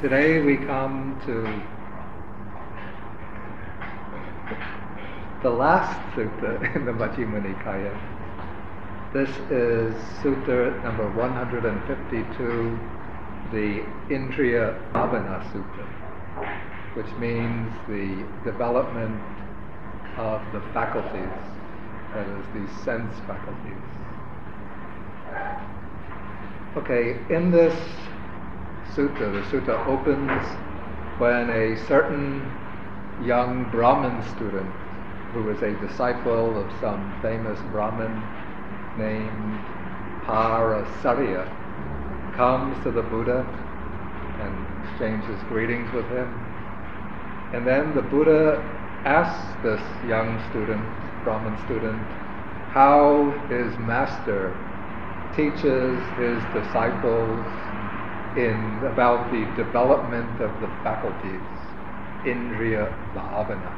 Today we come to the last sutta in the Majjhima Nikaya. This is Sutta number 152, the Indriya Bhavana Sutta, which means the development of the faculties, that is, the sense faculties. Okay, in this sutta. The sutta opens when a certain young Brahmin student, who was a disciple of some famous Brahmin named Parasarya, comes to the Buddha and exchanges greetings with him. And then the Buddha asks this young student, Brahmin student, how his master teaches his disciples in about the development of the faculties, Indriya Bhavana.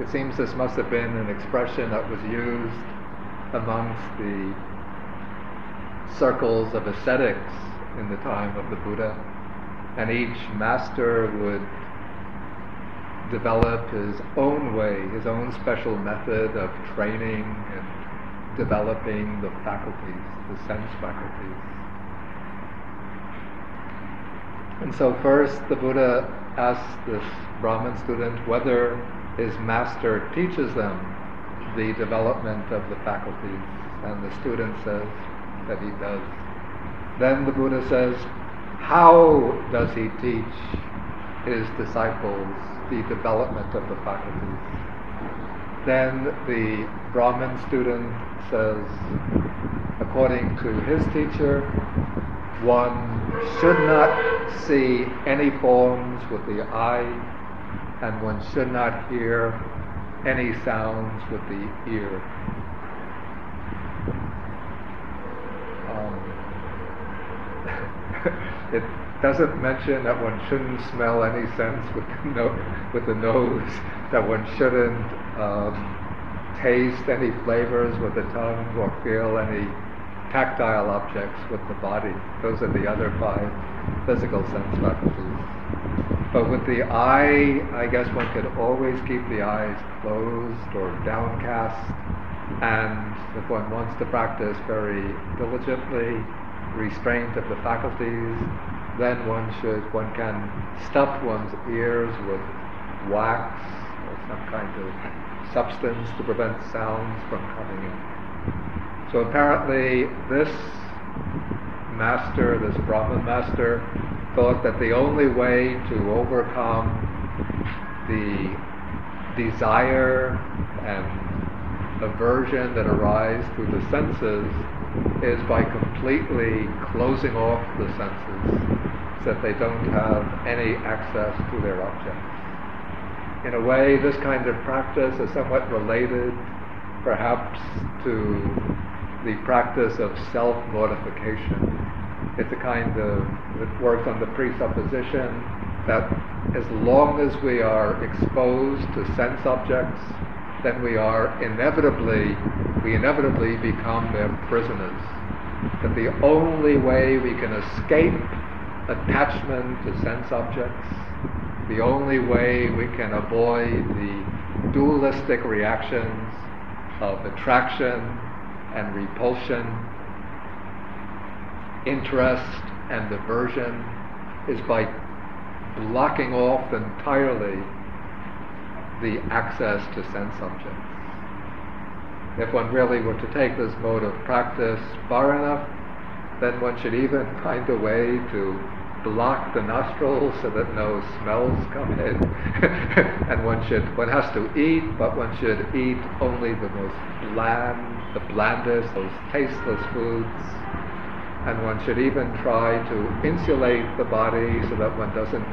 It seems this must have been an expression that was used amongst the circles of ascetics in the time of the Buddha, and each master would develop his own way, his own special method of training and developing the faculties, the sense faculties. And so first the Buddha asks this Brahmin student whether his master teaches them the development of the faculties, and the student says that he does. Then the Buddha says, how does he teach his disciples the development of the faculties? Then the Brahmin student says, according to his teacher, one should not see any forms with the eye, and one should not hear any sounds with the ear. Um, it doesn't mention that one shouldn't smell any scents with the, no- with the nose, that one shouldn't um, taste any flavors with the tongue or feel any tactile objects with the body. Those are the other five physical sense faculties. But with the eye, I guess one could always keep the eyes closed or downcast. And if one wants to practice very diligently restraint of the faculties, then one should, one can stuff one's ears with wax or some kind of substance to prevent sounds from coming in. So apparently this master, this Brahman master, thought that the only way to overcome the desire and aversion that arise through the senses is by completely closing off the senses so that they don't have any access to their objects. In a way, this kind of practice is somewhat related perhaps to the practice of self-mortification. It's a kind of, it works on the presupposition that as long as we are exposed to sense objects, then we are inevitably, we inevitably become their prisoners. That the only way we can escape attachment to sense objects, the only way we can avoid the dualistic reactions of attraction and repulsion, interest and aversion is by blocking off entirely the access to sense objects. If one really were to take this mode of practice far enough, then one should even find a way to block the nostrils so that no smells come in. and one should, one has to eat, but one should eat only the most bland, the blandest, those tasteless foods. And one should even try to insulate the body so that one doesn't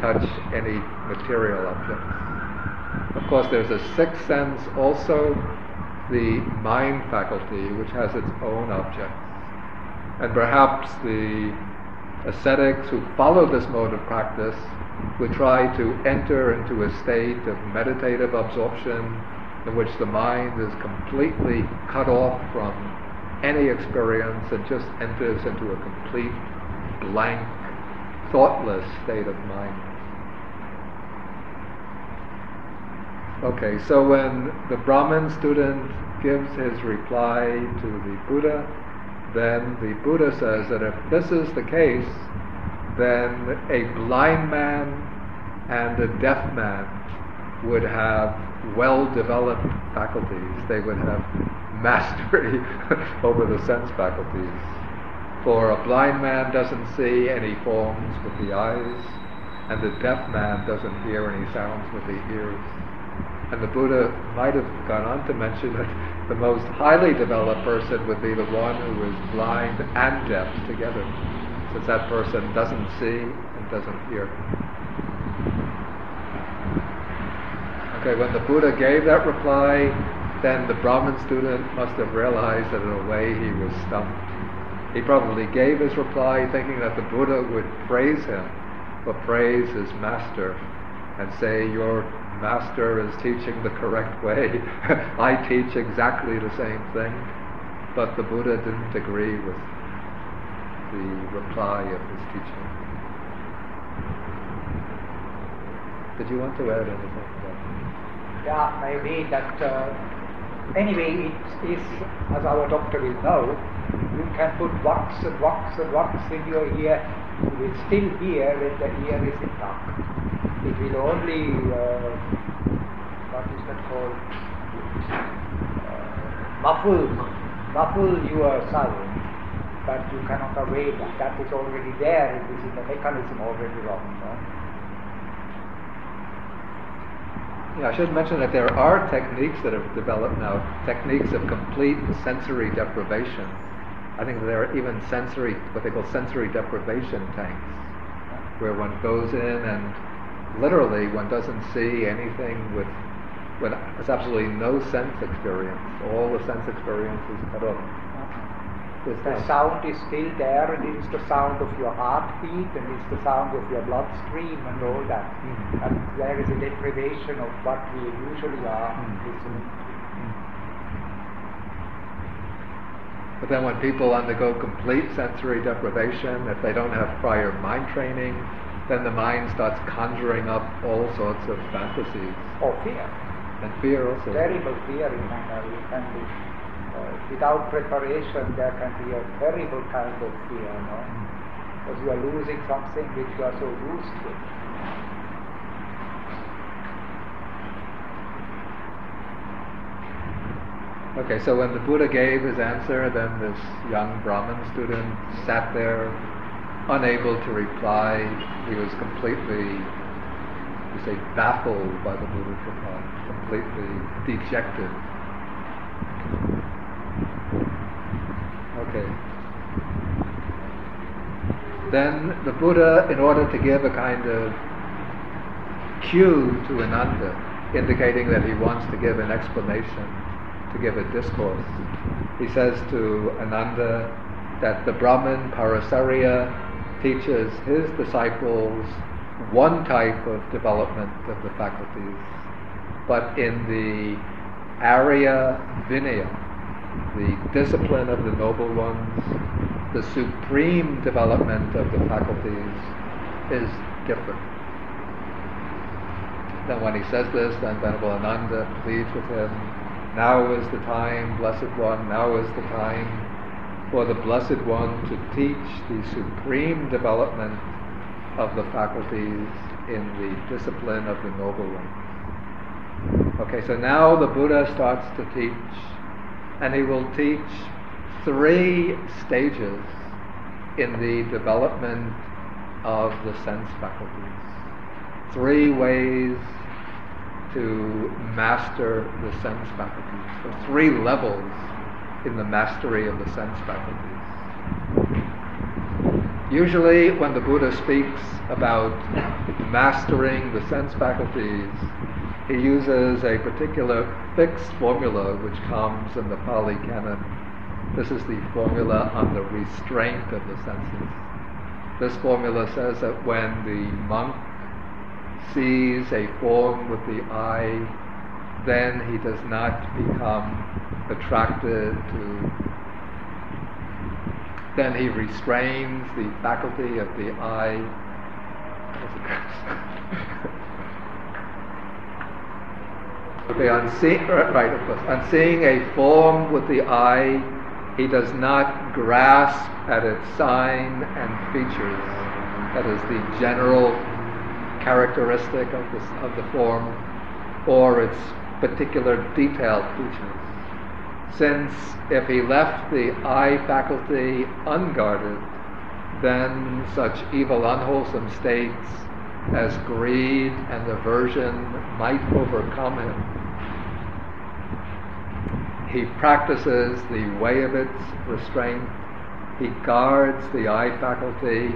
touch any material objects. Of course, there's a sixth sense also, the mind faculty, which has its own objects. And perhaps the ascetics who follow this mode of practice would try to enter into a state of meditative absorption in which the mind is completely cut off from any experience and just enters into a complete blank thoughtless state of mind. Okay, so when the Brahmin student gives his reply to the Buddha, then the Buddha says that if this is the case, then a blind man and a deaf man would have well developed faculties. They would have mastery over the sense faculties. For a blind man doesn't see any forms with the eyes, and the deaf man doesn't hear any sounds with the ears. And the Buddha might have gone on to mention that the most highly developed person would be the one who is blind and deaf together, since that person doesn't see and doesn't hear. Okay, when the Buddha gave that reply, then the Brahmin student must have realized that in a way he was stumped. He probably gave his reply thinking that the Buddha would praise him, or praise his master, and say, Your master is teaching the correct way. I teach exactly the same thing. But the Buddha didn't agree with the reply of his teaching. Did you want to add anything? Yeah, maybe that. Uh, anyway, it is, as our doctor will know, you can put wax and wax and wax in your ear. You will still hear when the ear is in intact it will only, uh, what is that called, uh, muffle, muffle your sound, but you cannot avoid that. That is already there, it is in the mechanism already wrong. No? Yeah, I should mention that there are techniques that have developed now, techniques of complete sensory deprivation. I think there are even sensory, what they call sensory deprivation tanks, where one goes in and literally one doesn't see anything with when there's absolutely no sense experience. All the sense experience is cut off. The sound is still there, and it is the sound of your heartbeat, and it's the sound of your bloodstream, and all that. Mm. And there is a deprivation of what we usually are mm. listening to. But then, when people undergo complete sensory deprivation, if they don't have prior mind training, then the mind starts conjuring up all sorts of fantasies. Or fear. And fear also. Terrible fear in memory can be. Uh, without preparation, there can be a terrible kind of fear, no? Mm. Because you are losing something which you are so used to. Okay, so when the Buddha gave his answer, then this young Brahmin student sat there unable to reply. He was completely, you say, baffled by the Buddha's reply, completely dejected. Okay. Then the Buddha, in order to give a kind of cue to Ananda, indicating that he wants to give an explanation, to give a discourse, he says to Ananda that the Brahman Parasarya teaches his disciples one type of development of the faculties, but in the Arya Vinaya, the discipline of the noble ones, the supreme development of the faculties is different. Then when he says this, then Venerable Ananda pleads with him, now is the time, blessed one, now is the time for the Blessed One to teach the supreme development of the faculties in the discipline of the Noble One. Okay, so now the Buddha starts to teach, and he will teach three stages in the development of the sense faculties. Three ways to master the sense faculties, or three levels in the mastery of the sense faculties. Usually, when the Buddha speaks about mastering the sense faculties, he uses a particular fixed formula which comes in the Pali Canon. This is the formula on the restraint of the senses. This formula says that when the monk sees a form with the eye, then he does not become attracted to, then he restrains the faculty of the eye okay, on seeing, right, of course, on seeing a form with the eye, he does not grasp at its sign and features. That is the general characteristic of, this, of the form or its particular detailed features. Since if he left the eye faculty unguarded, then such evil, unwholesome states as greed and aversion might overcome him. He practices the way of its restraint. He guards the eye faculty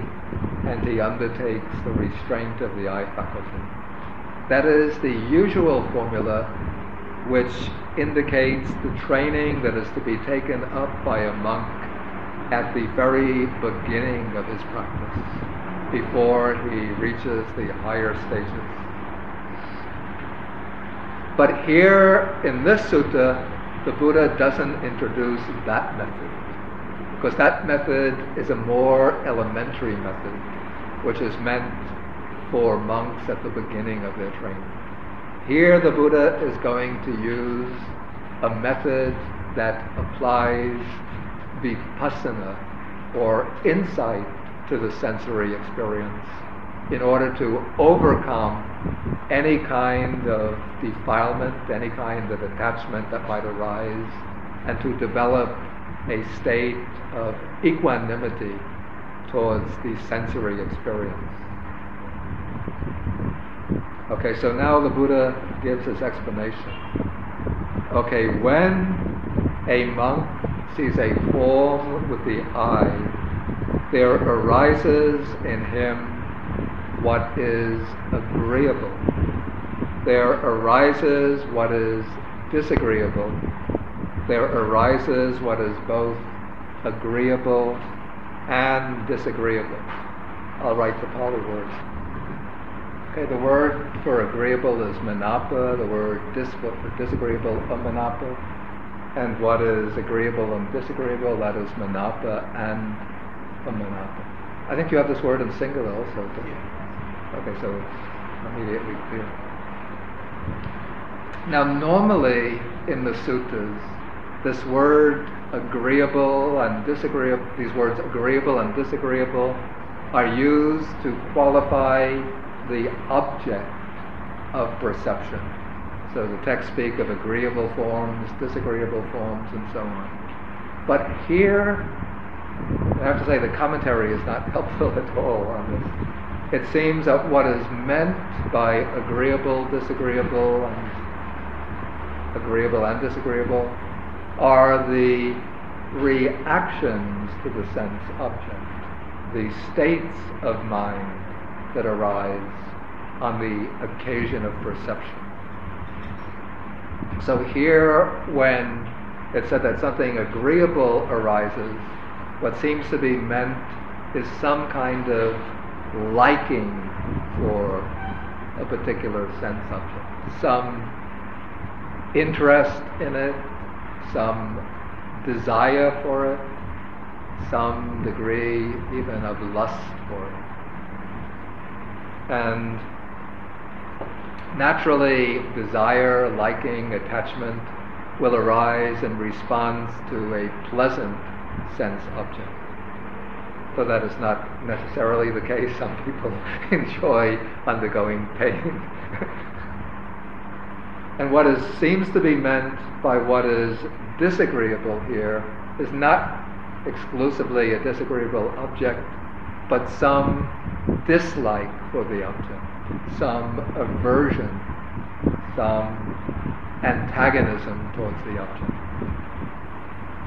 and he undertakes the restraint of the eye faculty. That is the usual formula which indicates the training that is to be taken up by a monk at the very beginning of his practice, before he reaches the higher stages. But here in this sutta, the Buddha doesn't introduce that method, because that method is a more elementary method, which is meant for monks at the beginning of their training. Here, the Buddha is going to use a method that applies vipassana or insight to the sensory experience in order to overcome any kind of defilement, any kind of attachment that might arise, and to develop a state of equanimity towards the sensory experience. Okay, so now the Buddha gives his explanation. Okay, when a monk sees a form with the eye, there arises in him what is agreeable. There arises what is disagreeable. There arises what is both agreeable and disagreeable. I'll write the Pali words. Okay, the word for agreeable is manapa, the word dis- disagreeable, amanapa, and what is agreeable and disagreeable, that is manapa and amanapa. I think you have this word in singular also. Okay, so immediately clear. Now, normally in the suttas, this word agreeable and disagreeable, these words agreeable and disagreeable, are used to qualify the object of perception. So the texts speak of agreeable forms, disagreeable forms, and so on. But here, I have to say the commentary is not helpful at all on this. It seems that what is meant by agreeable, disagreeable, and agreeable and disagreeable are the reactions to the sense object, the states of mind that arise on the occasion of perception. So here, when it said that something agreeable arises, what seems to be meant is some kind of liking for a particular sense object, some interest in it, some desire for it, some degree even of lust for it. And naturally, desire, liking, attachment will arise in response to a pleasant sense object. Though that is not necessarily the case. Some people enjoy undergoing pain. and what is, seems to be meant by what is disagreeable here is not exclusively a disagreeable object, but some dislike for the object, some aversion, some antagonism towards the object.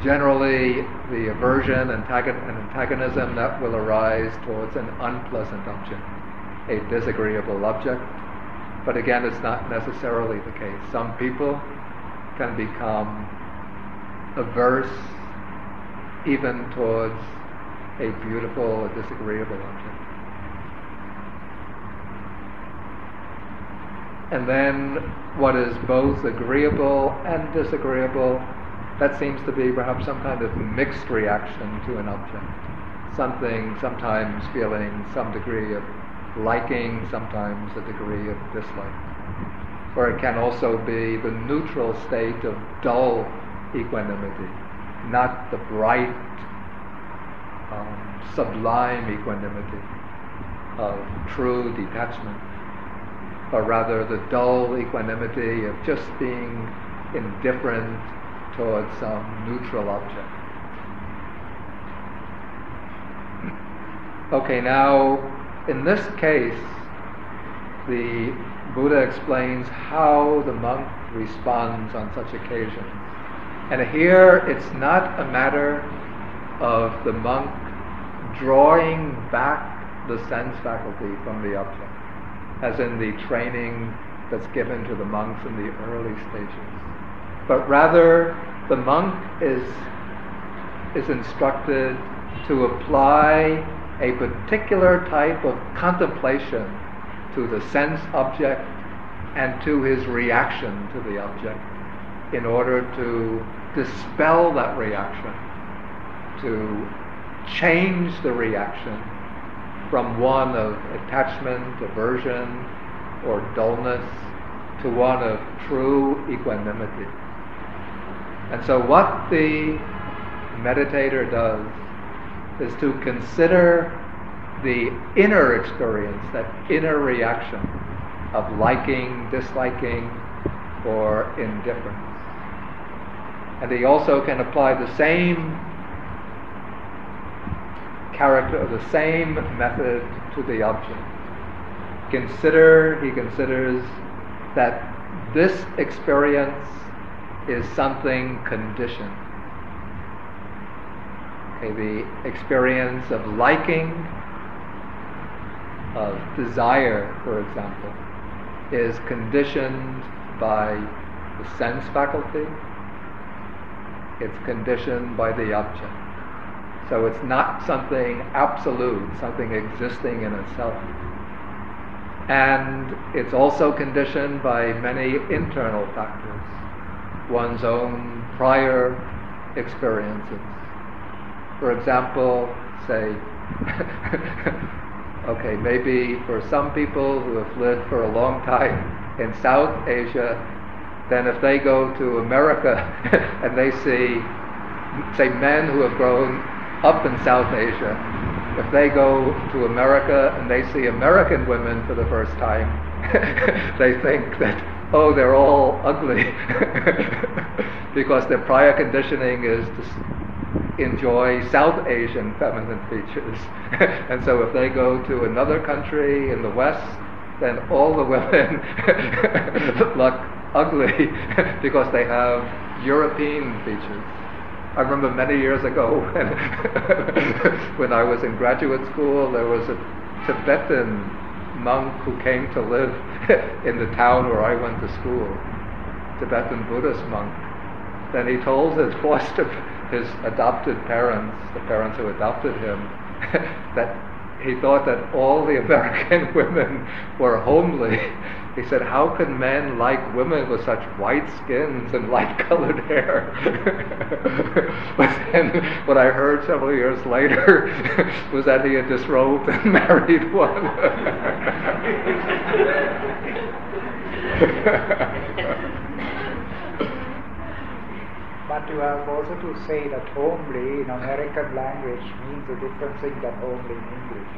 Generally, the aversion and antagonism that will arise towards an unpleasant object, a disagreeable object. But again, it's not necessarily the case. Some people can become averse even towards a beautiful or disagreeable object. And then what is both agreeable and disagreeable, that seems to be perhaps some kind of mixed reaction to an object. Something sometimes feeling some degree of liking, sometimes a degree of dislike. Or it can also be the neutral state of dull equanimity, not the bright, um, sublime equanimity of true detachment, but rather the dull equanimity of just being indifferent towards some neutral object. Okay, now in this case, the Buddha explains how the monk responds on such occasions. And here it's not a matter of the monk drawing back the sense faculty from the object, as in the training that's given to the monks in the early stages. But rather, the monk is, is instructed to apply a particular type of contemplation to the sense object and to his reaction to the object in order to dispel that reaction, to change the reaction from one of attachment, aversion, or dullness to one of true equanimity. And so, what the meditator does is to consider the inner experience, that inner reaction of liking, disliking, or indifference. And he also can apply the same character, of the same method to the object. Consider, he considers that this experience is something conditioned. Okay, the experience of liking, of desire, for example, is conditioned by the sense faculty, it's conditioned by the object. So it's not something absolute, something existing in itself. And it's also conditioned by many internal factors, one's own prior experiences. For example, say, okay, maybe for some people who have lived for a long time in South Asia, then if they go to America and they see, say, men who have grown up in South Asia, if they go to America and they see American women for the first time, they think that, oh, they're all ugly because their prior conditioning is to enjoy South Asian feminine features. and so if they go to another country in the West, then all the women look ugly because they have European features. I remember many years ago when, when I was in graduate school, there was a Tibetan monk who came to live in the town where I went to school, Tibetan Buddhist monk. Then he told his foster, his adopted parents, the parents who adopted him, that he thought that all the American women were homely he said, How can men like women with such white skins and light colored hair? but then what I heard several years later was that he had disrobed and married one. But you have also to say that homely in American language means a different thing than homely in English.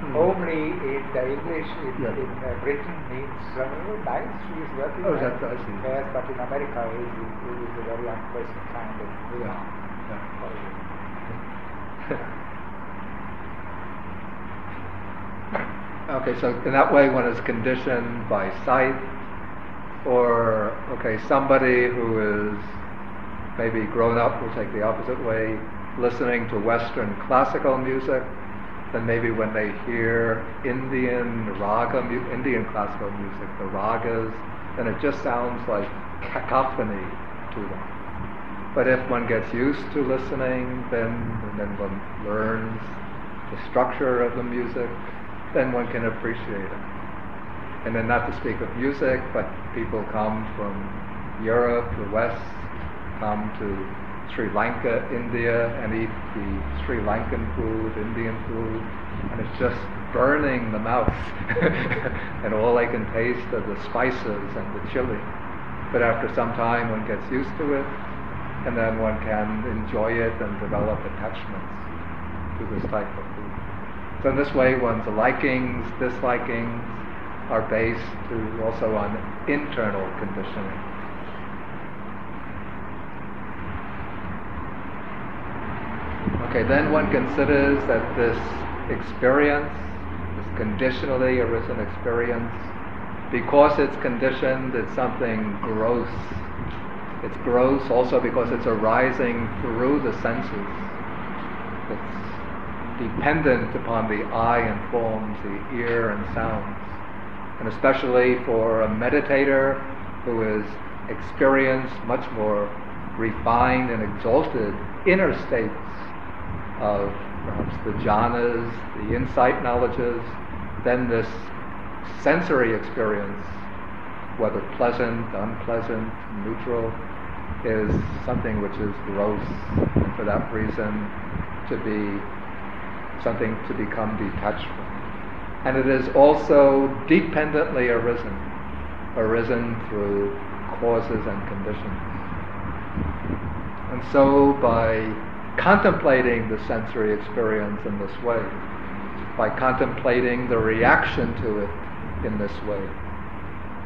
Mm. Homely in the English in, Yeah. in uh, Britain means uh, nice, she is working. Oh, nice. that's I see. Yes, but in America it is, it is a very unpleasant kind of Yeah. Okay, so in that way, one is conditioned by sight, or okay, somebody who is maybe grown up, we'll take the opposite way, listening to Western classical music, then maybe when they hear Indian raga, mu- Indian classical music, the ragas, then it just sounds like cacophony to them. But if one gets used to listening, then then one learns the structure of the music, then one can appreciate it. And then not to speak of music, but people come from Europe, the West, come to Sri Lanka, India, and eat the Sri Lankan food, Indian food, and it's just burning the mouth. and all I can taste are the spices and the chili. But after some time, one gets used to it, and then one can enjoy it and develop attachments to this type of food. So in this way, one's likings, dislikings are based to also on internal conditioning. Okay, then one considers that this experience, this conditionally arisen experience, because it's conditioned, it's something gross. It's gross also because it's arising through the senses. It's dependent upon the eye and forms, the ear and sounds. And especially for a meditator who has experienced much more refined and exalted inner states of perhaps the jhanas, the insight knowledges, then this sensory experience, whether pleasant, unpleasant, neutral, is something which is gross, and for that reason to be something to become detached from. And it is also dependently arisen, arisen through causes and conditions. And so by contemplating the sensory experience in this way, by contemplating the reaction to it in this way,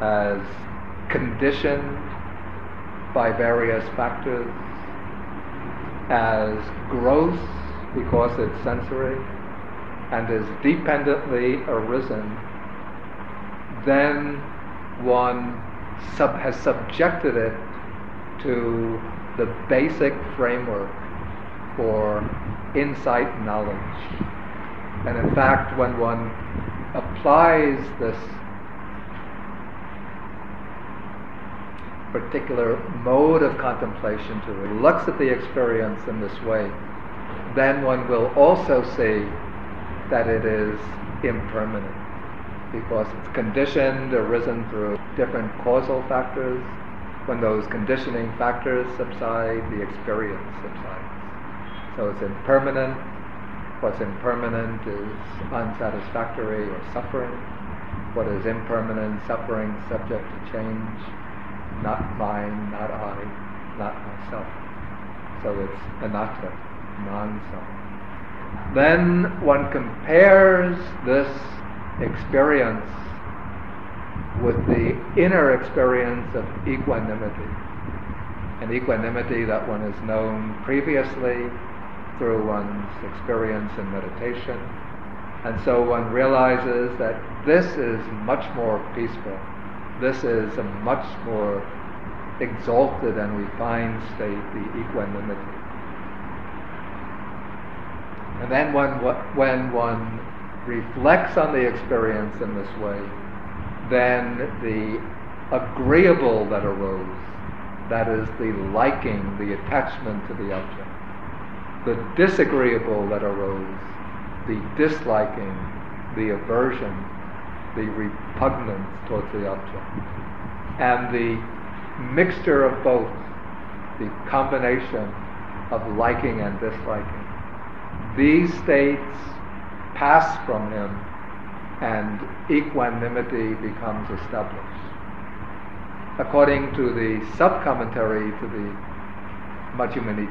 as conditioned by various factors, as gross because it's sensory, and is dependently arisen, then one sub- has subjected it to the basic framework for insight knowledge. And in fact, when one applies this particular mode of contemplation to it, looks at the experience in this way, then one will also see that it is impermanent because it's conditioned, arisen through different causal factors. When those conditioning factors subside, the experience subsides. So it's impermanent. What's impermanent is unsatisfactory or suffering. What is impermanent, suffering, subject to change, not mine, not I, not myself. So it's anatta, non-self. Then one compares this experience with the inner experience of equanimity. An equanimity that one has known previously through one's experience in meditation. And so one realizes that this is much more peaceful. This is a much more exalted and refined state, the equanimity. And then when, when one reflects on the experience in this way, then the agreeable that arose, that is the liking, the attachment to the object, the disagreeable that arose, the disliking, the aversion, the repugnance towards the object, and the mixture of both, the combination of liking and disliking. These states pass from him and equanimity becomes established. According to the sub-commentary to the Majjhima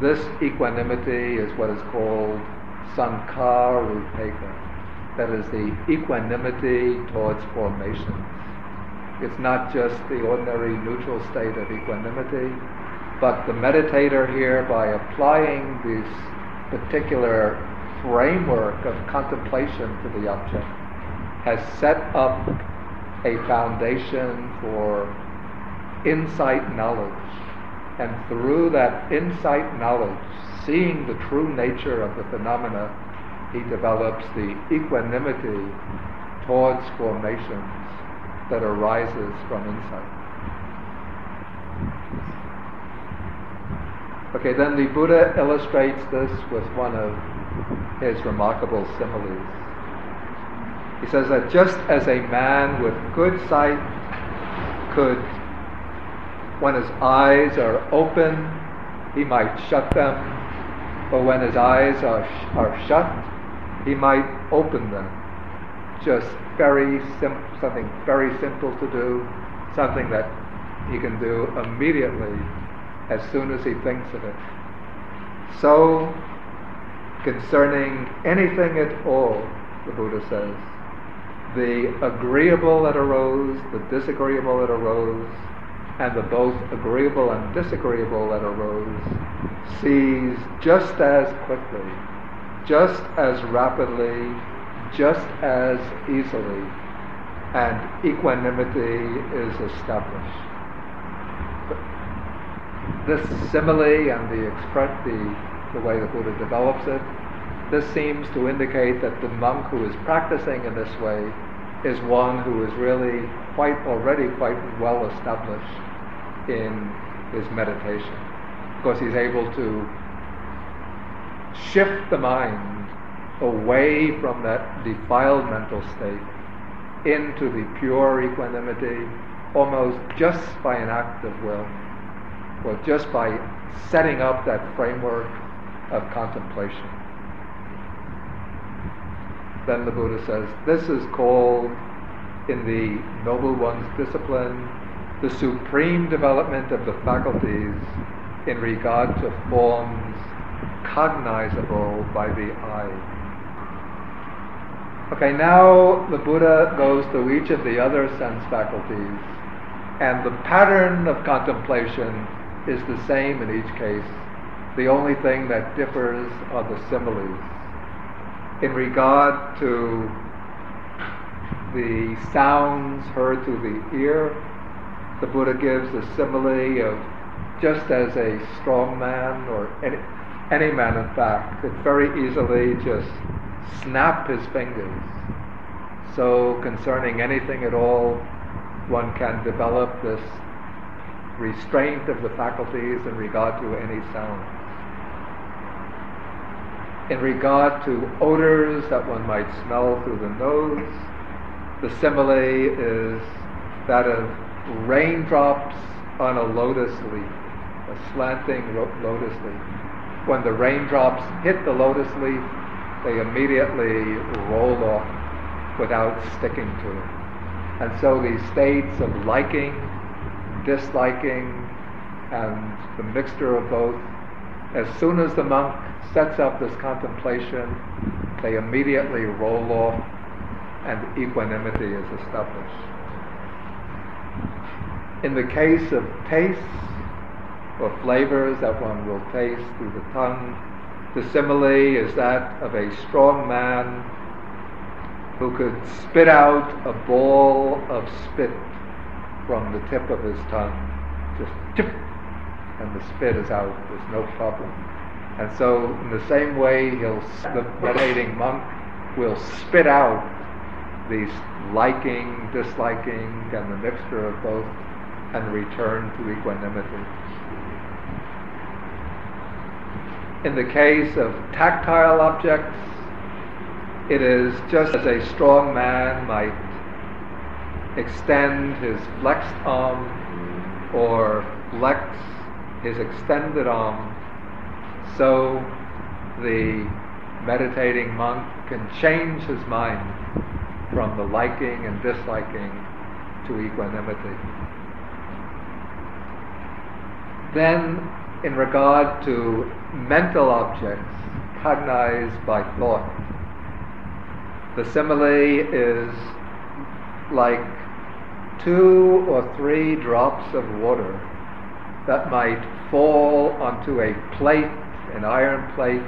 this equanimity is what is called Sankharupekkha. That is the equanimity towards formations. It's not just the ordinary neutral state of equanimity, but the meditator here, by applying this particular framework of contemplation to the object, has set up a foundation for insight knowledge. And through that insight knowledge, seeing the true nature of the phenomena, he develops the equanimity towards formations that arises from insight. Okay, then the Buddha illustrates this with one of his remarkable similes. He says that just as a man with good sight could when his eyes are open, he might shut them, or when his eyes are, sh- are shut, he might open them. Just very simple, something very simple to do, something that he can do immediately as soon as he thinks of it. So, concerning anything at all, the Buddha says, the agreeable that arose, the disagreeable that arose, and the both agreeable and disagreeable that arose cease just as quickly, just as rapidly, just as easily, and equanimity is established. This simile and the express the, the way the Buddha develops it this seems to indicate that the monk who is practicing in this way is one who is really quite already quite well established in his meditation. Because he's able to shift the mind away from that defiled mental state into the pure equanimity almost just by an act of will or just by setting up that framework of contemplation then the Buddha says, this is called in the Noble One's discipline the supreme development of the faculties in regard to forms cognizable by the eye. Okay, now the Buddha goes to each of the other sense faculties, and the pattern of contemplation is the same in each case. The only thing that differs are the similes in regard to the sounds heard through the ear, the Buddha gives a simile of just as a strong man or any, any man in fact could very easily just snap his fingers. So concerning anything at all, one can develop this restraint of the faculties in regard to any sound in regard to odors that one might smell through the nose. The simile is that of raindrops on a lotus leaf, a slanting lotus leaf. When the raindrops hit the lotus leaf, they immediately roll off without sticking to it. And so these states of liking, disliking, and the mixture of both, as soon as the monk sets up this contemplation, they immediately roll off and equanimity is established. In the case of tastes or flavors that one will taste through the tongue, the simile is that of a strong man who could spit out a ball of spit from the tip of his tongue. Just tip, and the spit is out. There's no problem. And so, in the same way, he'll the meditating monk will spit out these liking, disliking, and the mixture of both, and return to equanimity. In the case of tactile objects, it is just as a strong man might extend his flexed arm or flex his extended arm so the meditating monk can change his mind from the liking and disliking to equanimity. Then, in regard to mental objects cognized by thought, the simile is like two or three drops of water that might fall onto a plate an iron plate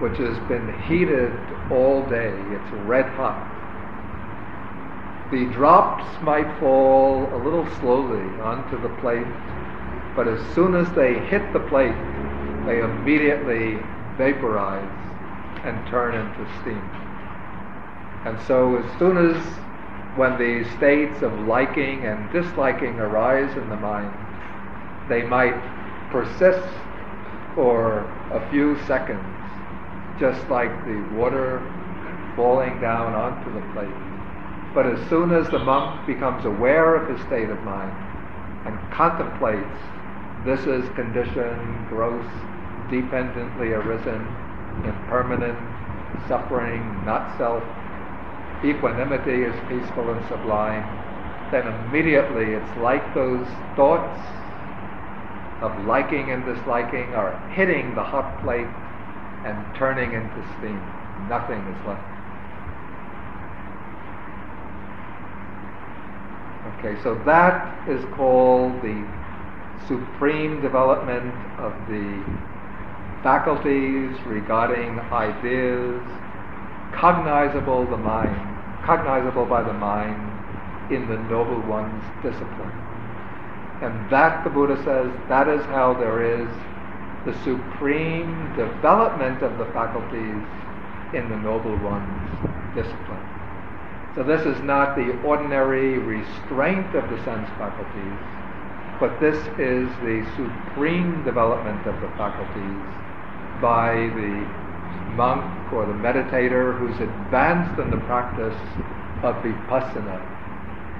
which has been heated all day. It's red hot. The drops might fall a little slowly onto the plate, but as soon as they hit the plate, they immediately vaporize and turn into steam. And so as soon as when these states of liking and disliking arise in the mind, they might persist for a few seconds, just like the water falling down onto the plate. But as soon as the monk becomes aware of his state of mind, and contemplates this is conditioned, gross, dependently arisen, impermanent, suffering, not self, equanimity is peaceful and sublime, then immediately it's like those thoughts of liking and disliking are hitting the hot plate and turning into steam. Nothing is left. Okay, so that is called the supreme development of the faculties regarding ideas cognizable the mind, cognizable by the mind in the noble one's discipline. And that, the Buddha says, that is how there is the supreme development of the faculties in the noble one's discipline. So this is not the ordinary restraint of the sense faculties, but this is the supreme development of the faculties by the monk or the meditator who's advanced in the practice of vipassana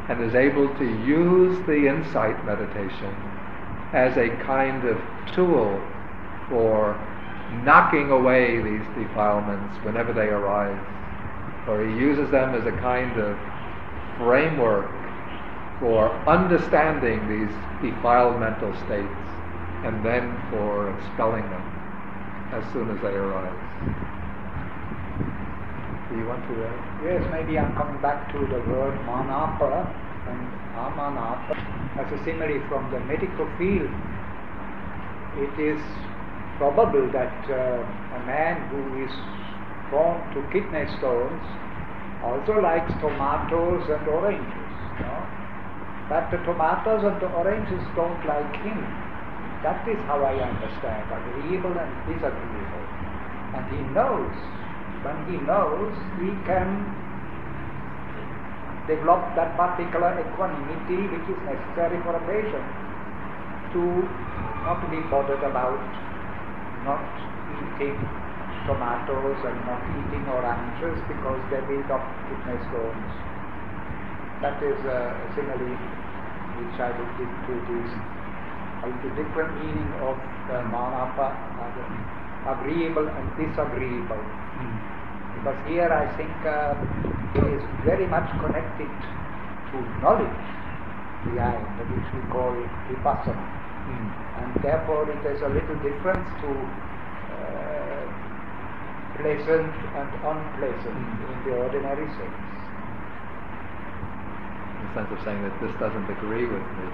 and is able to use the insight meditation as a kind of tool for knocking away these defilements whenever they arise. Or he uses them as a kind of framework for understanding these defiled mental states and then for expelling them as soon as they arise. Do you want to add? Yes, maybe I'm coming back to the word manapa and amanapa as a simile from the medical field. It is probable that uh, a man who is prone to kidney stones also likes tomatoes and oranges. No? But the tomatoes and the oranges don't like him. That is how I understand agreeable and disagreeable. And he knows, when he knows, he can develop that particular equanimity which is necessary for a patient to not be bothered about not eating tomatoes and not eating oranges because they build up kidney stones. That is a simile which I will give to this the different meaning of the manapa, uh, agreeable and disagreeable. Mm. Because here I think uh, it is very much connected to knowledge behind, which we call vipassana. Mm. And therefore it is a little difference to uh, pleasant and unpleasant mm. in the ordinary sense. In the sense of saying that this doesn't agree with me.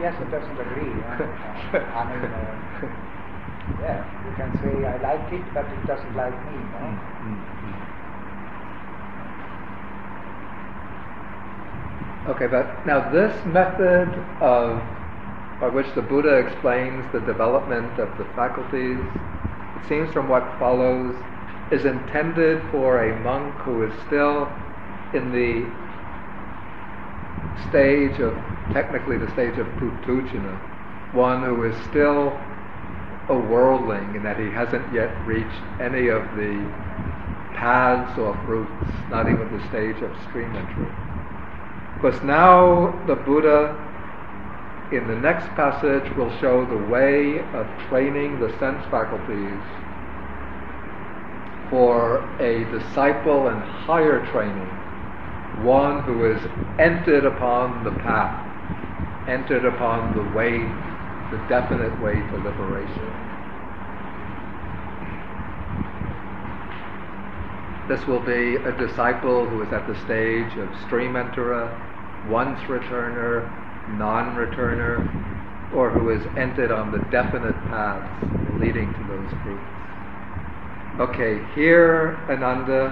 Yes, it doesn't agree. I mean, uh, yeah, you can say I like it, but it doesn't like me. No? Mm-hmm. Okay, but now this method of by which the Buddha explains the development of the faculties, it seems from what follows, is intended for a monk who is still in the stage of, technically the stage of puthujjana, one who is still a worldling in that he hasn't yet reached any of the paths or fruits, not even the stage of stream entry. Because now the Buddha, in the next passage, will show the way of training the sense faculties for a disciple in higher training one who has entered upon the path, entered upon the way, the definite way to liberation. This will be a disciple who is at the stage of stream enterer, once returner, non returner, or who has entered on the definite paths leading to those fruits. Okay, here, Ananda,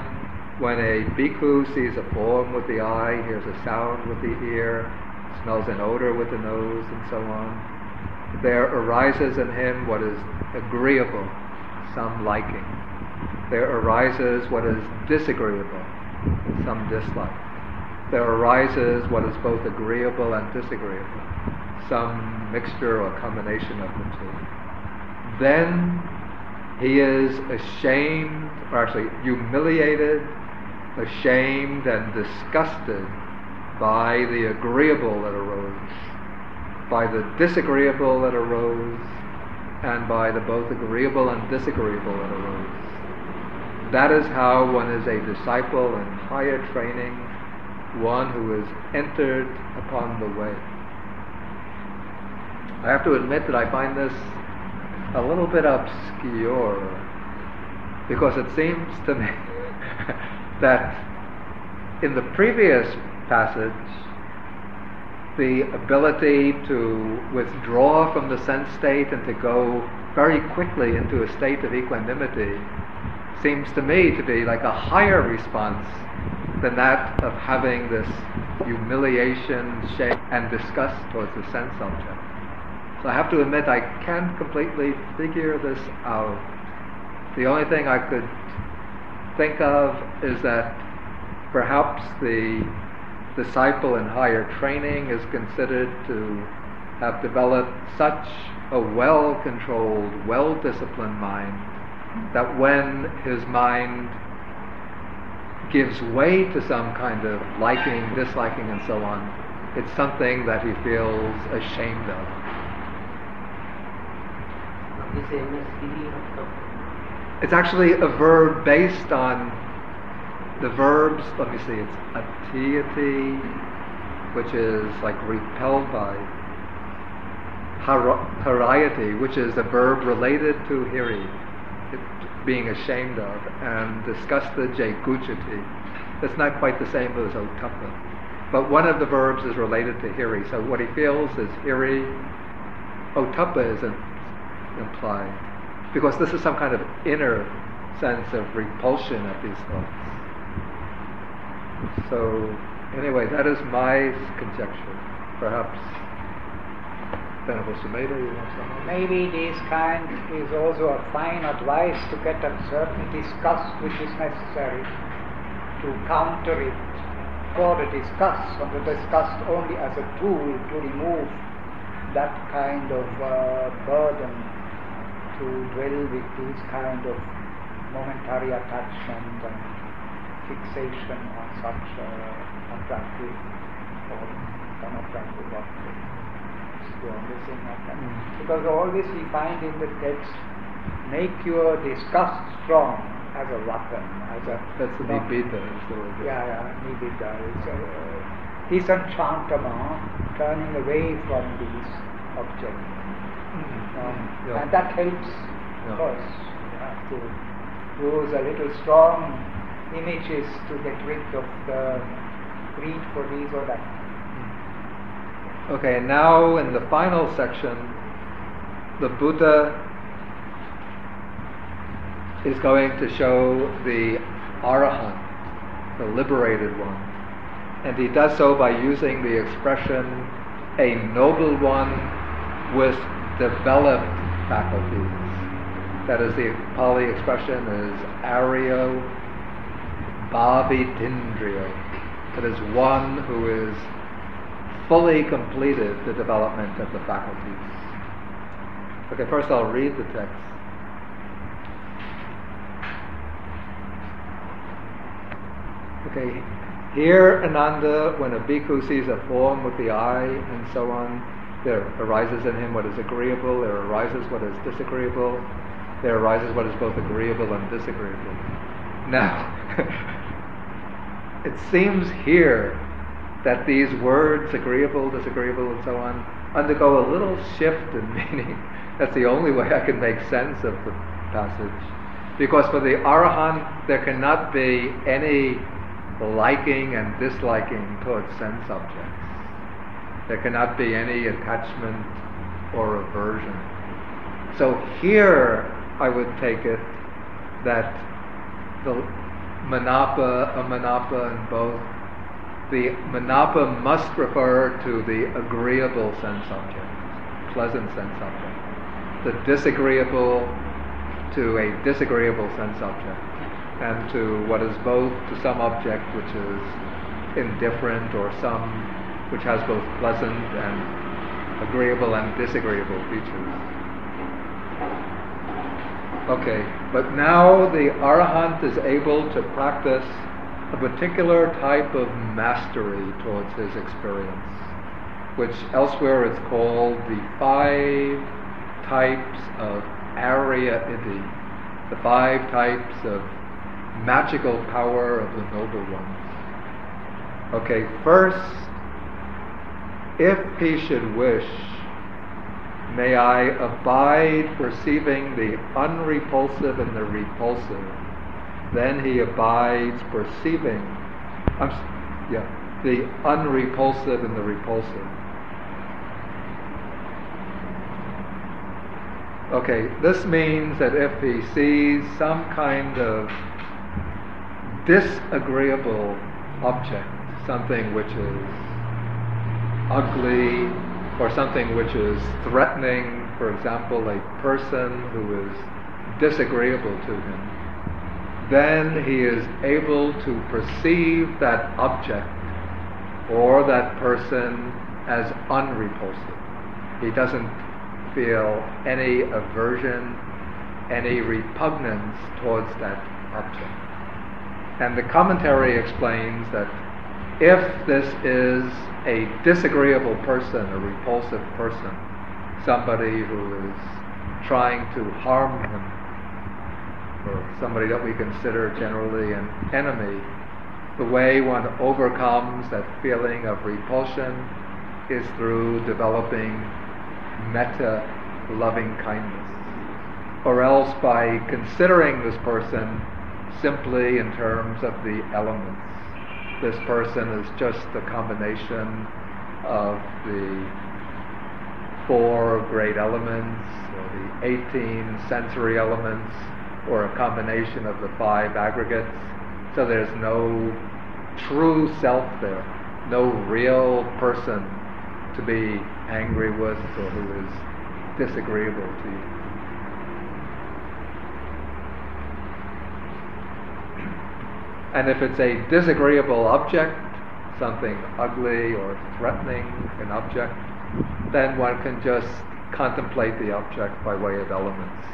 when a bhikkhu sees a form with the eye, hears a sound with the ear, smells an odor with the nose, and so on, there arises in him what is agreeable, some liking. There arises what is disagreeable, some dislike. There arises what is both agreeable and disagreeable, some mixture or combination of the two. Then he is ashamed, or actually humiliated ashamed and disgusted by the agreeable that arose. By the disagreeable that arose and by the both agreeable and disagreeable that arose. That is how one is a disciple in higher training, one who has entered upon the way. I have to admit that I find this a little bit obscure because it seems to me that in the previous passage, the ability to withdraw from the sense state and to go very quickly into a state of equanimity seems to me to be like a higher response than that of having this humiliation, shame, and disgust towards the sense object. So I have to admit I can't completely figure this out. The only thing I could think of is that perhaps the disciple in higher training is considered to have developed such a well controlled, well disciplined mind that when his mind gives way to some kind of liking, disliking, and so on, it's something that he feels ashamed of. It's actually a verb based on the verbs, let me see, it's attiyati, which is like repelled by, harayati, which is a verb related to hiri, being ashamed of, and disgusted, jigucchati. It's not quite the same as ottappa. But one of the verbs is related to hiri. So what he feels is hiri, ottappa is implied. Because this is some kind of inner sense of repulsion at these thoughts. So, anyway, that is my conjecture. Perhaps Venerable Sumedha, you want something? Maybe this kind is also a fine advice to get a certain disgust which is necessary to counter it for the disgust, and the disgust only as a tool to remove that kind of uh, burden to dwell with this kind of momentary attachment and fixation on such uh, attractive or unattractive object. The only thing I can. Mm. Because always we find in the text, make your disgust strong as a weapon, as a. That's the nibbida. Yeah, yeah, nibbida. It's a uh, disenchantment, turning away from these objects. Mm. Um, yeah. And that helps, yeah. of course, to use a little strong images to get rid of the greed for these or that. Okay, now in the final section, the Buddha is going to show the Arahant, the liberated one. And he does so by using the expression, a noble one with developed faculties. That is, the Pali expression is Aryo Bhavitindriya. It is one who is fully completed the development of the faculties. Okay, first I'll read the text. Okay, here Ananda, when a bhikkhu sees a form with the eye and so on, there arises in him what is agreeable, there arises what is disagreeable, there arises what is both agreeable and disagreeable. Now, it seems here that these words, agreeable, disagreeable, and so on, undergo a little shift in meaning. That's the only way I can make sense of the passage. Because for the Arahant, there cannot be any liking and disliking towards sense objects. There cannot be any attachment or aversion. So here, I would take it that the manapa, amanapa, and both, the manapa must refer to the agreeable sense object, pleasant sense object. The disagreeable to a disagreeable sense object, and to what is both to some object which is indifferent or some which has both pleasant and agreeable and disagreeable features. Okay, but now the Arahant is able to practice a particular type of mastery towards his experience. which elsewhere is called the five types of Ariya Iddhi, the five types of magical power of the noble ones. Okay, first, if he should wish, may I abide perceiving the unrepulsive and the repulsive. Then he abides perceiving, I'm, yeah, the unrepulsive and the repulsive. Okay, this means that if he sees some kind of disagreeable object, something which is ugly or something which is threatening, for example, a person who is disagreeable to him, then he is able to perceive that object or that person as unrepulsive. He doesn't feel any aversion, any repugnance towards that object. And the commentary explains that if this is a disagreeable person, a repulsive person, somebody who is trying to harm him, or somebody that we consider generally an enemy, the way one overcomes that feeling of repulsion is through developing metta, loving kindness. Or else by considering this person simply in terms of the elements. This person is just a combination of the four great elements, or the 18 sensory elements, or a combination of the five aggregates. So there's no true self there, no real person to be angry with or who is disagreeable to you. And if it's a disagreeable object, something ugly or threatening, an object, then one can just contemplate the object by way of elements,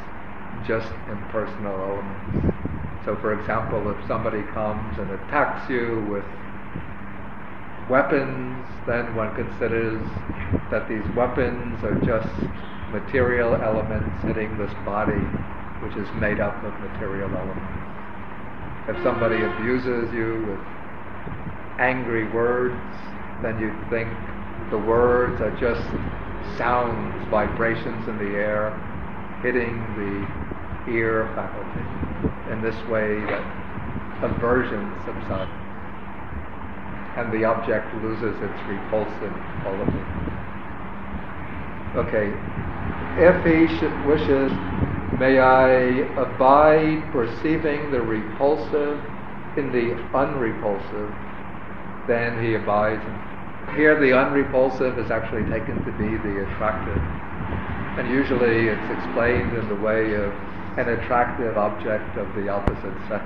just impersonal elements. So, for example, if somebody comes and attacks you with weapons, then one considers that these weapons are just material elements hitting this body, which is made up of material elements. If somebody abuses you with angry words, then you think the words are just sounds, vibrations in the air, hitting the ear faculty. In this way, that aversion subsides and the object loses its repulsive quality. Okay, if he wishes, may I abide perceiving the repulsive in the unrepulsive, then he abides. Here, the unrepulsive is actually taken to be the attractive. And usually it's explained in the way of an attractive object of the opposite sex.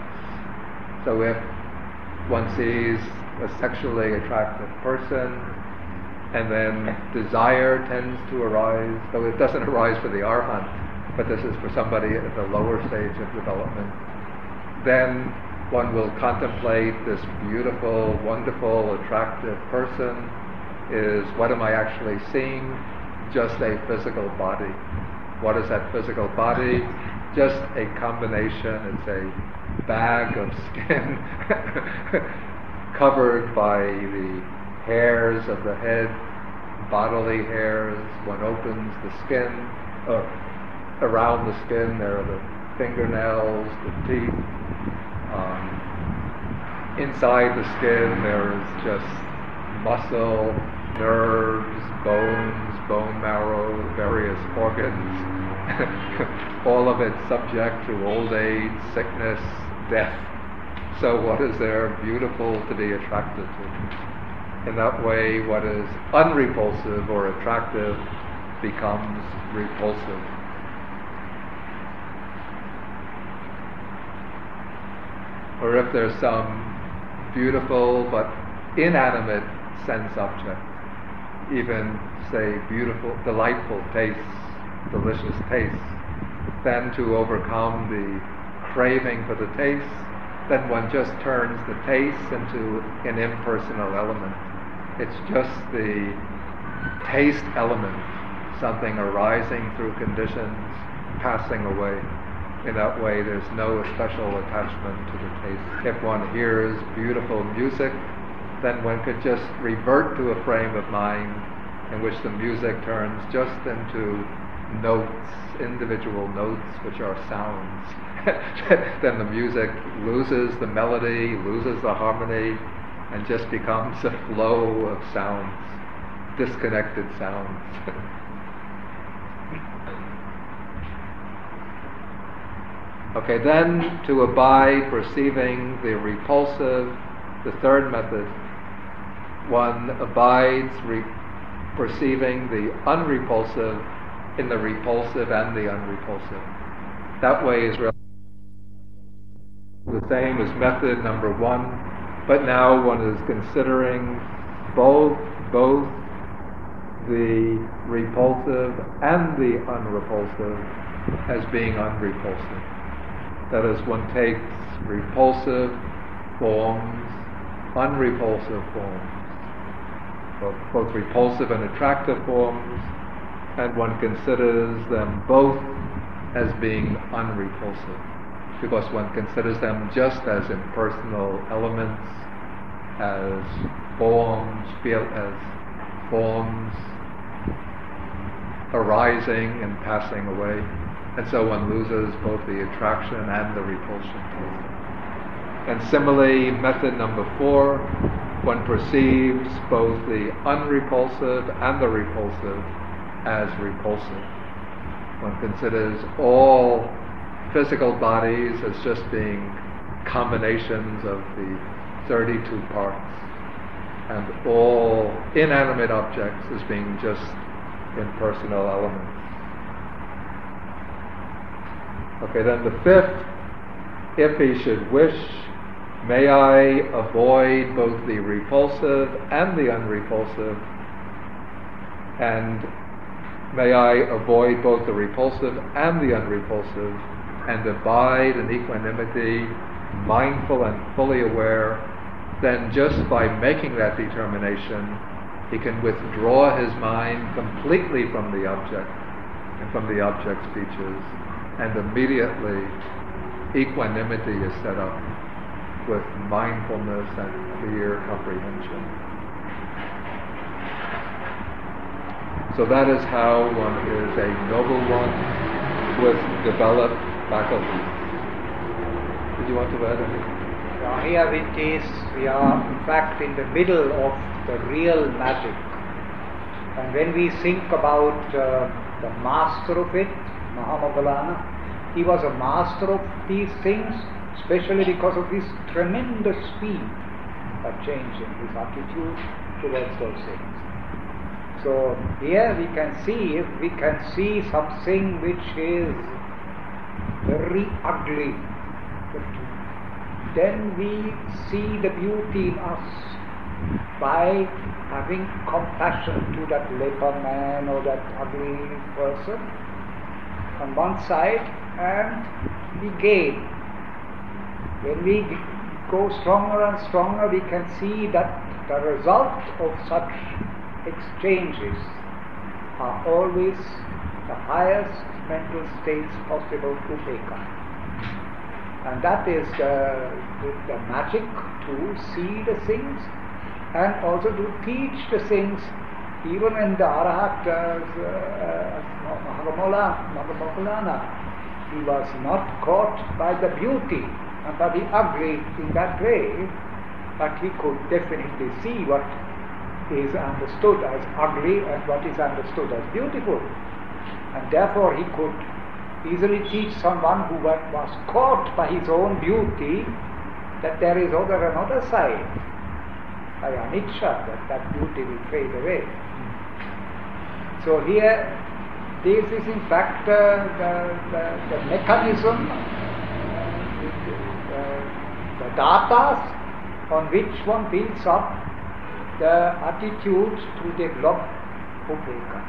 So if one sees a sexually attractive person, and then desire tends to arise, though it doesn't arise for the arhat, but this is for somebody at the lower stage of development. Then one will contemplate this beautiful, wonderful, attractive person. Is what am I actually seeing? Just a physical body. What is that physical body? Just a combination. It's a bag of skin covered by the hairs of the head, bodily hairs. One opens the skin. Uh, around the skin, there are the fingernails, the teeth. Um, inside the skin, there is just muscle, nerves, bones, bone marrow, various organs. All of it subject to old age, sickness, death. So what is there beautiful to be attracted to? In that way, what is unrepulsive or attractive becomes repulsive. Or if there's some beautiful but inanimate sense object, even say beautiful, delightful tastes, delicious tastes, then to overcome the craving for the taste then one just turns the taste into an impersonal element. It's just the taste element, something arising through conditions, passing away. In that way, there's no special attachment to the taste. If one hears beautiful music, then one could just revert to a frame of mind in which the music turns just into notes, individual notes, which are sounds. then the music loses the melody, loses the harmony, and just becomes a flow of sounds, disconnected sounds. okay, then to abide perceiving the repulsive, the third method, one abides re- perceiving the unrepulsive in the repulsive and the unrepulsive. That way is really the same as method number one, but now one is considering both both the repulsive and the unrepulsive as being unrepulsive. That is, one takes repulsive forms, unrepulsive forms, both, both repulsive and attractive forms, and one considers them both as being unrepulsive because one considers them just as impersonal elements, as forms, feel as forms arising and passing away, and so one loses both the attraction and the repulsion. And similarly, method number four, one perceives both the unrepulsive and the repulsive as repulsive. One considers all physical bodies as just being combinations of the 32 parts, and all inanimate objects as being just impersonal elements. Okay, then the fifth, if he should wish, may I avoid both the repulsive and the unrepulsive, and may I avoid both the repulsive and the unrepulsive, and abide in equanimity, mindful and fully aware, then just by making that determination, he can withdraw his mind completely from the object and from the object's features, and immediately equanimity is set up with mindfulness and clear comprehension. So that is how one is a noble one with developed faculties. Did you want to add anything? Now here it is, we are in fact in the middle of the real magic. And when we think about uh, the master of it, Mahamoggallana, he was a master of these things, especially because of his tremendous speed of changing his attitude towards those things. So here we can see, if we can see something which is very ugly. Then we see the beauty in us by having compassion to that leper man or that ugly person on one side and we gain. When we go stronger and stronger, we can see that the result of such exchanges are always the highest mental states possible to upekkha. And that is the, the, the, magic to see the things and also to teach the things even in the Arahat uh, uh, he was not caught by the beauty and by the ugly in that way, but he could definitely see what is understood as ugly and what is understood as beautiful. And therefore he could easily teach someone who was caught by his own beauty that there is other another side, by anicca, that that beauty will fade away. Hmm. So here, this is in fact uh, the, the, the, mechanism, uh, the data on which one builds up the attitude to develop upekkha.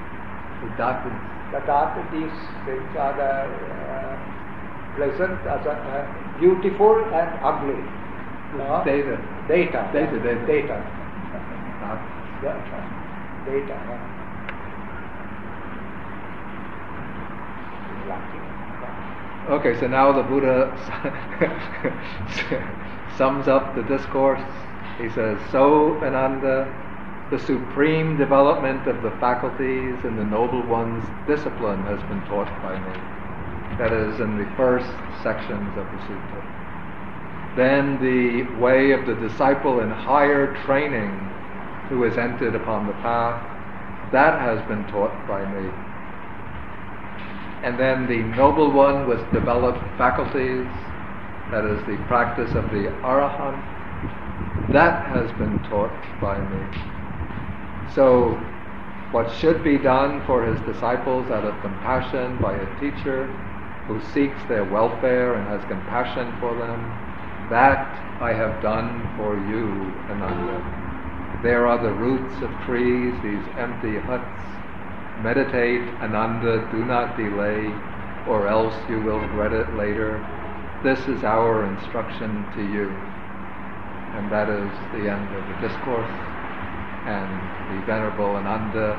The datas. The data, these things are the uh, pleasant, as a, uh, beautiful and ugly. No? Data. Data. Data. Data. Data. Datas. later. Yeah. Lucky. Okay, so now the Buddha sums up the discourse. He says, So, Ananda, the supreme development of the faculties and the Noble One's discipline has been taught by me. That is in the first sections of the sutta. Then the way of the disciple in higher training who has entered upon the path, that has been taught by me. And then the Noble One with developed faculties, that is the practice of the Arahant, that has been taught by me. So, what should be done for his disciples out of compassion by a teacher who seeks their welfare and has compassion for them, that I have done for you, Ananda. There are the roots of trees, these empty huts. Meditate, Ananda, do not delay, or else you will regret it later. This is our instruction to you. And that is the end of the discourse and the Venerable Ananda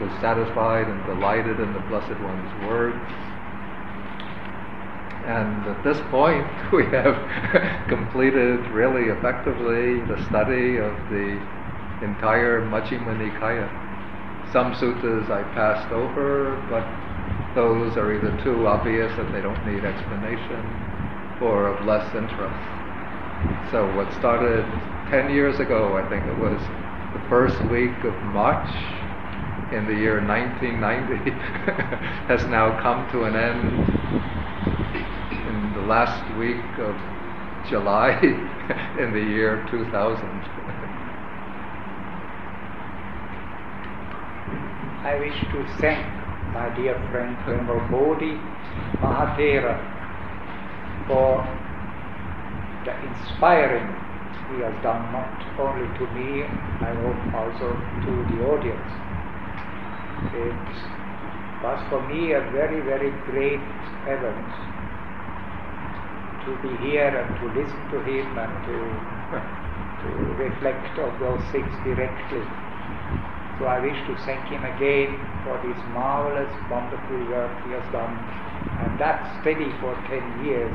was satisfied and delighted in the Blessed One's words. And at this point, we have completed really effectively the study of the entire Majjhima Nikaya. Some suttas I passed over, but those are either too obvious that they don't need explanation or of less interest. So what started 10 years ago, I think it was, the first week of March in the year 1990 has now come to an end in the last week of July in the year 2000. I wish to thank my dear friend Venerable Bodhi Mahathera for the inspiring he has done not only to me, I hope also to the audience. It was for me a very, very great event to be here and to listen to him and to, to reflect on those things directly. So I wish to thank him again for this marvelous, wonderful work he has done, and that steady for 10 years.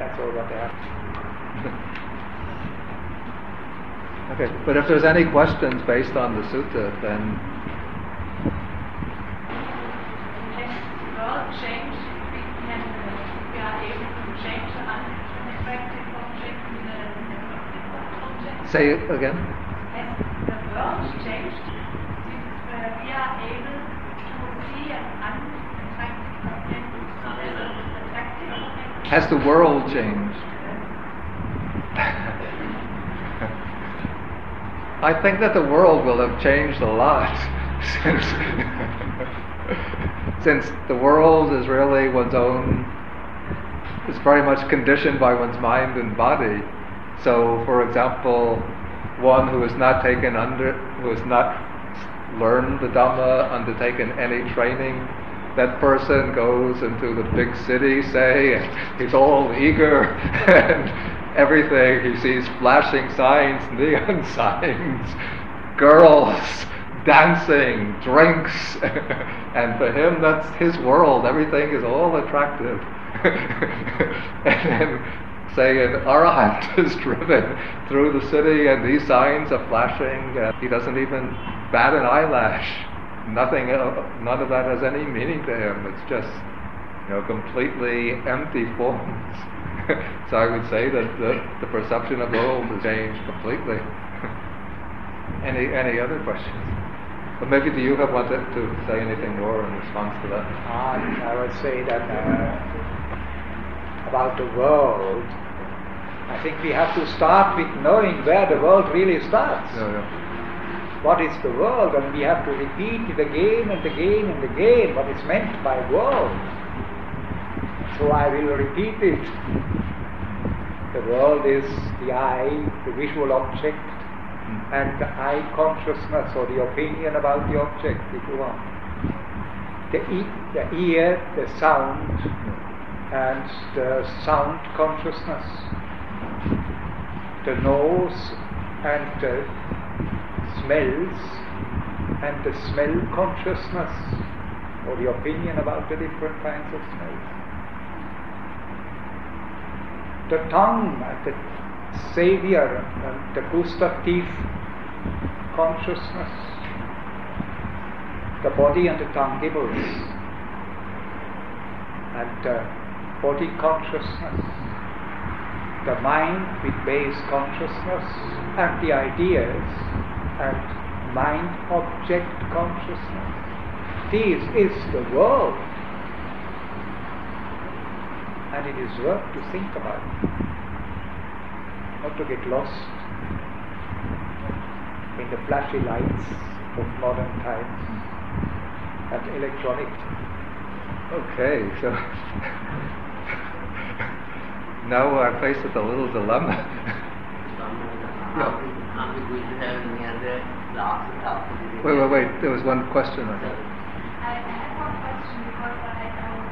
That's all what I have. okay, but if there's any questions based on the sutta, then. Has God changed? We can, we are able to change the unexpected object in the, the, the object? Say it again. Has the world changed since uh, we are able to see unattractive objects Has the world changed? I think that the world will have changed a lot since since the world is really one's own is very much conditioned by one's mind and body. So, for example, one who has not taken under who has not learned the Dhamma, undertaken any training, that person goes into the big city, say, and he's all eager and everything. He sees flashing signs, neon signs, girls dancing, drinks, and for him that's his world. Everything is all attractive. and then, say, an arahant is driven through the city, and these signs are flashing, and he doesn't even bat an eyelash. Nothing, none of that has any meaning to him. It's just, you know, completely empty forms. so I would say that the, the perception of the world has changed completely. any any other questions? But maybe do you have wanted to say anything more in response to that? I would say that uh, about the world, I think we have to start with knowing where the world really starts. Yeah, yeah. What is the world? And we have to repeat it again and again and again what is meant by world. So I will repeat it. The world is the eye, the visual object, mm. and the eye consciousness or the opinion about the object, if you want. The, e- the ear, the sound, and the sound consciousness. The nose and the smells and the smell consciousness or the opinion about the different kinds of smells. The tongue and the savior and the gustative consciousness. The body and the tangibles and the body consciousness. The mind with base consciousness and the ideas and mind object consciousness. This is the world. And it is worth to think about. Not to get lost in the flashy lights of modern times and electronic. Okay, so now we're faced with a little dilemma. Are we, are we going to have any other classes after this? Wait, wait, wait. There was one question. I think. I, I have one question because I, um,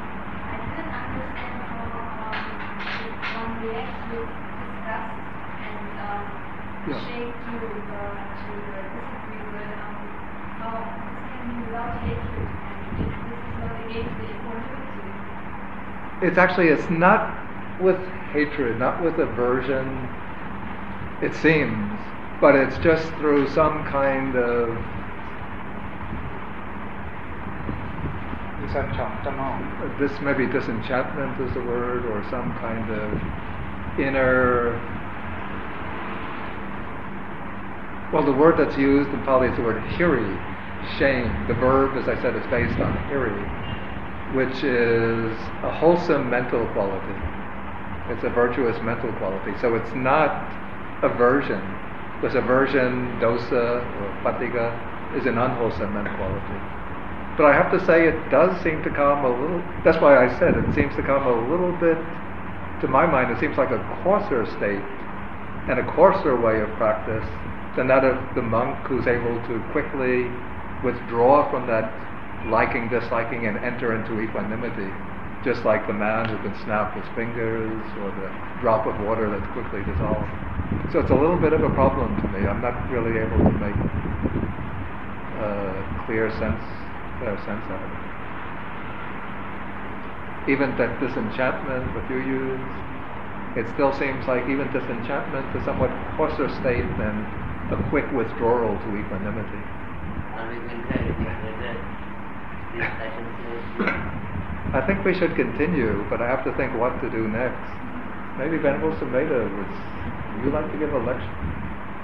I didn't understand how um, if one reacts with disgust and um, Yeah. shame to, uh, to uh, disagree with um, how this can be without hatred and if this is not against the equanimity. It's actually it's not with hatred, not with aversion. It seems, but it's just through some kind of Disenchantment. this maybe disenchantment is the word, or some kind of inner. Well, the word that's used in Pali is the word hiri, shame. The verb, as I said, is based on hiri, which is a wholesome mental quality. It's a virtuous mental quality. So it's not aversion. Because aversion, dosa, or patigha, is an unwholesome quality. But I have to say, it does seem to come a little. That's why I said it seems to come a little bit. To my mind, it seems like a coarser state and a coarser way of practice than that of the monk who's able to quickly withdraw from that liking, disliking, and enter into equanimity, just like the man who can snap his fingers or the drop of water that's quickly dissolved. So it's a little bit of a problem to me. I'm not really able to make uh, clear sense, clear sense of it. Even that disenchantment that you use, it still seems like even disenchantment is a somewhat coarser state than a quick withdrawal to equanimity. Are we going to have any other discussions? I think we should continue, but I have to think what to do next. Maybe Venerable Sumedha would, would you like to give a lecture?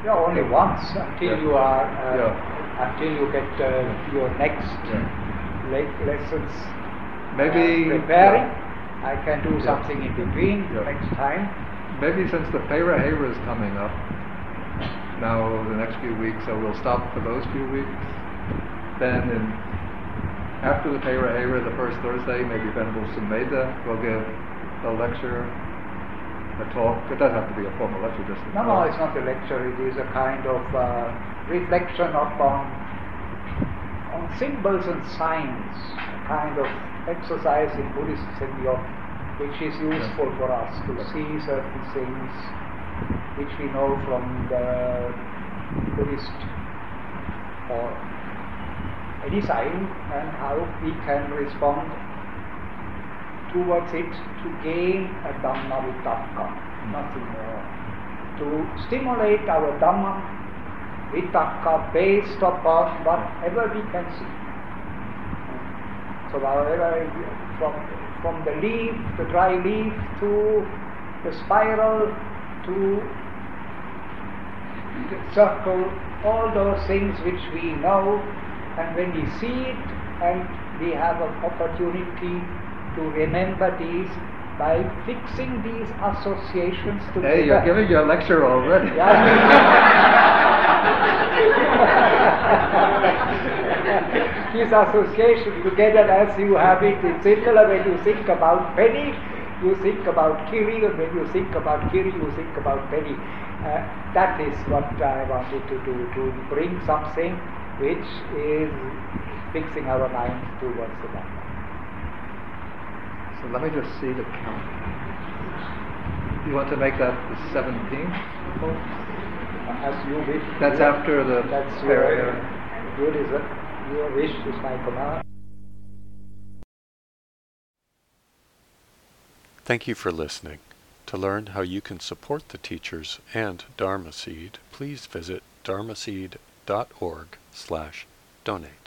Yeah, only once until Yeah. you are uh, Yeah. until you get uh, your next Yeah. le- lessons. Maybe- uh, preparing. I can do something in between next time. Maybe since the Perahera is coming up now over the next few weeks, so we'll stop for those few weeks. Then in, after the Perahera, the first Thursday, maybe Venerable Sumedha will give a lecture, a talk. It doesn't have to be a formal lecture, just a No, no, it's not a lecture. It is a kind of uh, reflection upon on symbols and signs, a kind of exercise in Buddhist Senyo, which is useful for us to see certain things which we know from the Buddhist or any sign and how we can respond towards it to gain a Dhamma Vitakka, nothing more. To stimulate our Dhamma Vitakka based upon whatever we can see. So however, from, from the leaf, the dry leaf, to the spiral, to the circle, all those things which we know, and when we see it and we have an opportunity to remember these by fixing these associations together. Hey, you're giving your lecture already. These associations together as you have it, it's similar when you think about penny, you think about kiri, and when you think about kiri, you think about penny. Uh, that is what I wanted to do, to bring something which is fixing our mind towards the Dhamma. So let me just see the count. You want to make that the 17th? as you wish. That's after the That's your, prayer. your, desi- your wish is my command. Thank you for listening. To learn how you can support the teachers and Dharma Seed, please visit dharmaseed.org slash donate.